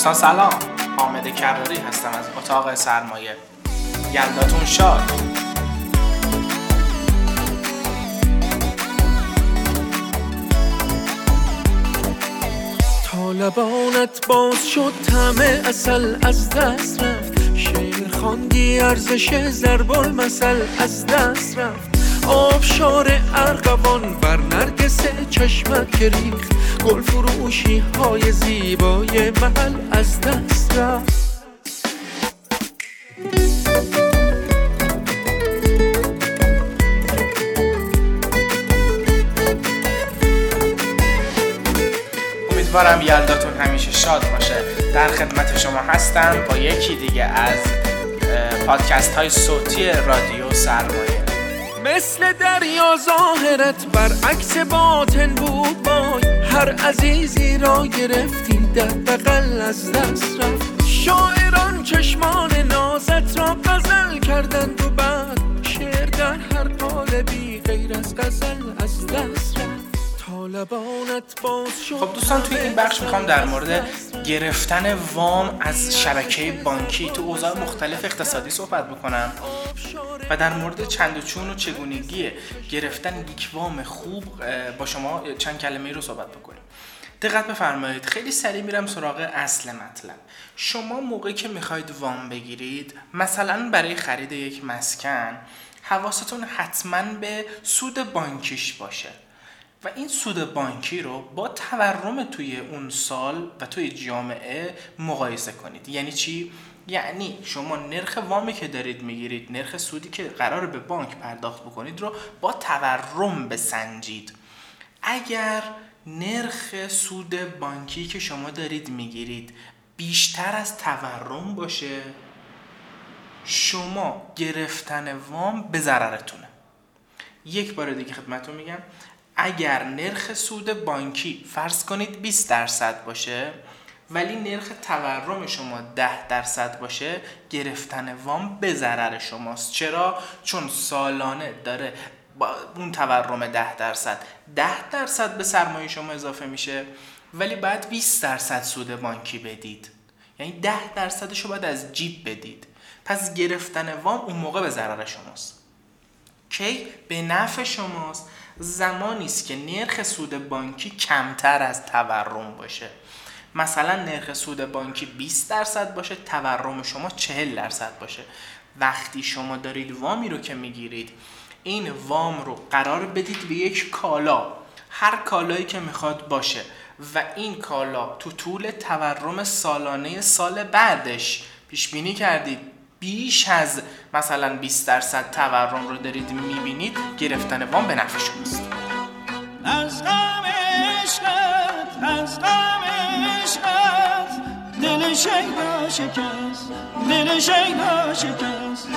دوستان سلام. حامد کراری هستم از اتاق سرمایه. یلداتون شاد. طالبانت باز شد همه اصل از دست رفت. شعر خواندی ارزش ضرب المثل از دست رفت. آبشار ارغوان بر نرگس چشمت که گل فروشی های زیبای محل از دست رفت. امیدوارم یلداتون همیشه شاد باشه. در خدمت شما هستم با یکی دیگه از پادکست های صوتی رادیو سرمایه. مثل دریا ظاهرت برعکس باطن بود بای. هر عزیزی را گرفتی در بغل از دست رفت. شاعران چشمان نازت را غزل کردند و بعد شعر در هر قالبی غیر از غزل از دست رفت. خب دوستان توی این بخش می‌خوام در مورد گرفتن وام از شبکه بانکی تو اوضاع مختلف اقتصادی صحبت بکنم. و در مورد چند و چون و چگونگی گرفتن یک وام خوب با شما چند کلمه رو صحبت بکنیم. دقت بفرمایید. خیلی سریع میرم سراغ اصل مطلب. شما موقعی که می‌خواید وام بگیرید مثلا برای خرید یک مسکن حواستون حتما به سود بانکیش باشه. و این سود بانکی رو با تورم توی اون سال و توی جامعه مقایسه کنید. یعنی چی؟ یعنی شما نرخ وامی که دارید می‌گیرید نرخ سودی که قرار به بانک پرداخت بکنید رو با تورم بسنجید. اگر نرخ سود بانکی که شما دارید می‌گیرید بیشتر از تورم باشه شما گرفتن وام به ضررتونه. یک بار دیگه خدمتتون میگم اگر نرخ سود بانکی فرض کنید 20 درصد باشه ولی نرخ تورم شما 10 درصد باشه گرفتن وام به ضرر شماست. چرا؟ چون سالانه داره با اون تورم 10 درصد. 10 درصد به سرمایه شما اضافه میشه ولی بعد 20 درصد سود بانکی بدید. یعنی 10 درصدش رو باید از جیب بدید. پس گرفتن وام اون موقع به ضرر شماست. کی؟ به نفع شماست. زمانی است که نرخ سود بانکی کمتر از تورم باشه. مثلا نرخ سود بانکی 20 درصد باشه تورم شما 40 درصد باشه. وقتی شما دارید وامی رو که می‌گیرید این وام رو قرار بدید به یک کالا. هر کالایی که می‌خواد باشه و این کالا تو طول تورم سالانه سال بعدش پیش بینی کردید بیش از مثلا 20 درصد تورم رو دارید می‌بینید گرفتن وام به نفع شماست. از غم عشقت از غم عشقت دل شیدا شکست دل شیدا شکست.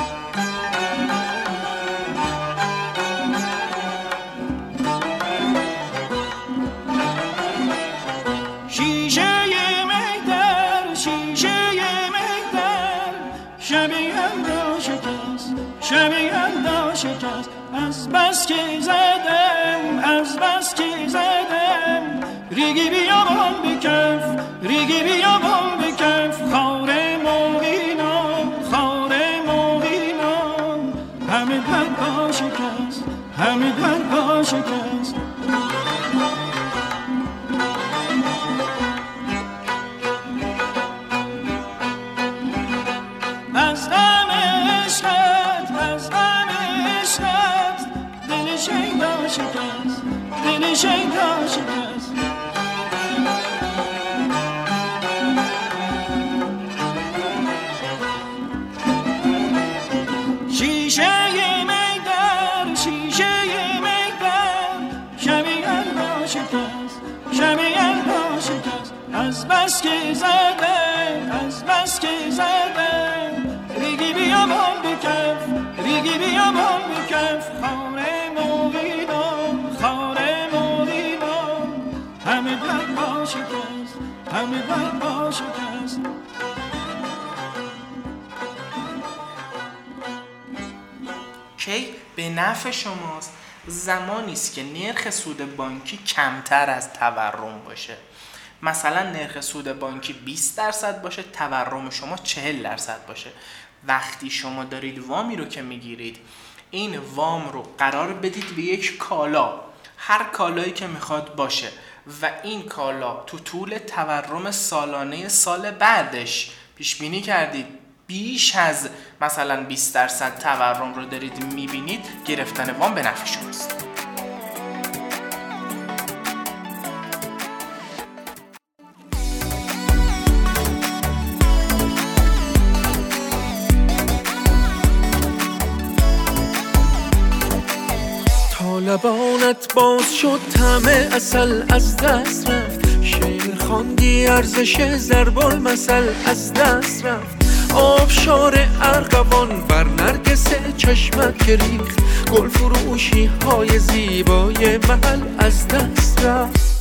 شبیه را شکست از بس که زدم از بس که زدم. ریگی بیابان بکف ریگی بیابان بکف خار موینان خار موینان همه پا شکست همه پا شکست. از غم از از بس که زدم از بس که زدم. ریگی بیابان بکف ریگی بیابان بکف خانه مویدان خانه مویدان همه در پا شکست همه در پا شکست کی؟ به نفع شماست. زمانی است که نرخ سود بانکی کمتر از تورم باشه. مثلا نرخ سود بانکی 20 درصد باشه تورم شما 40 درصد باشه. وقتی شما دارید وامی رو که می‌گیرید این وام رو قرار بدید به یک کالا. هر کالایی که می‌خواد باشه. و این کالا تو طول تورم سالانه سال بعدش پیش بینی کردید. بیش از مثلا 20 درصد تورم رو دارید می‌بینید گرفتن وام به نفع شماست. لبانت باز شد همه اصل از دست رفت. شعر خواندی ارزش ضرب المثل از دست رفت. آبشار ارغوان بر نرگس چشمت که ریخت. گل فروشی های زیبای محل از دست رفت.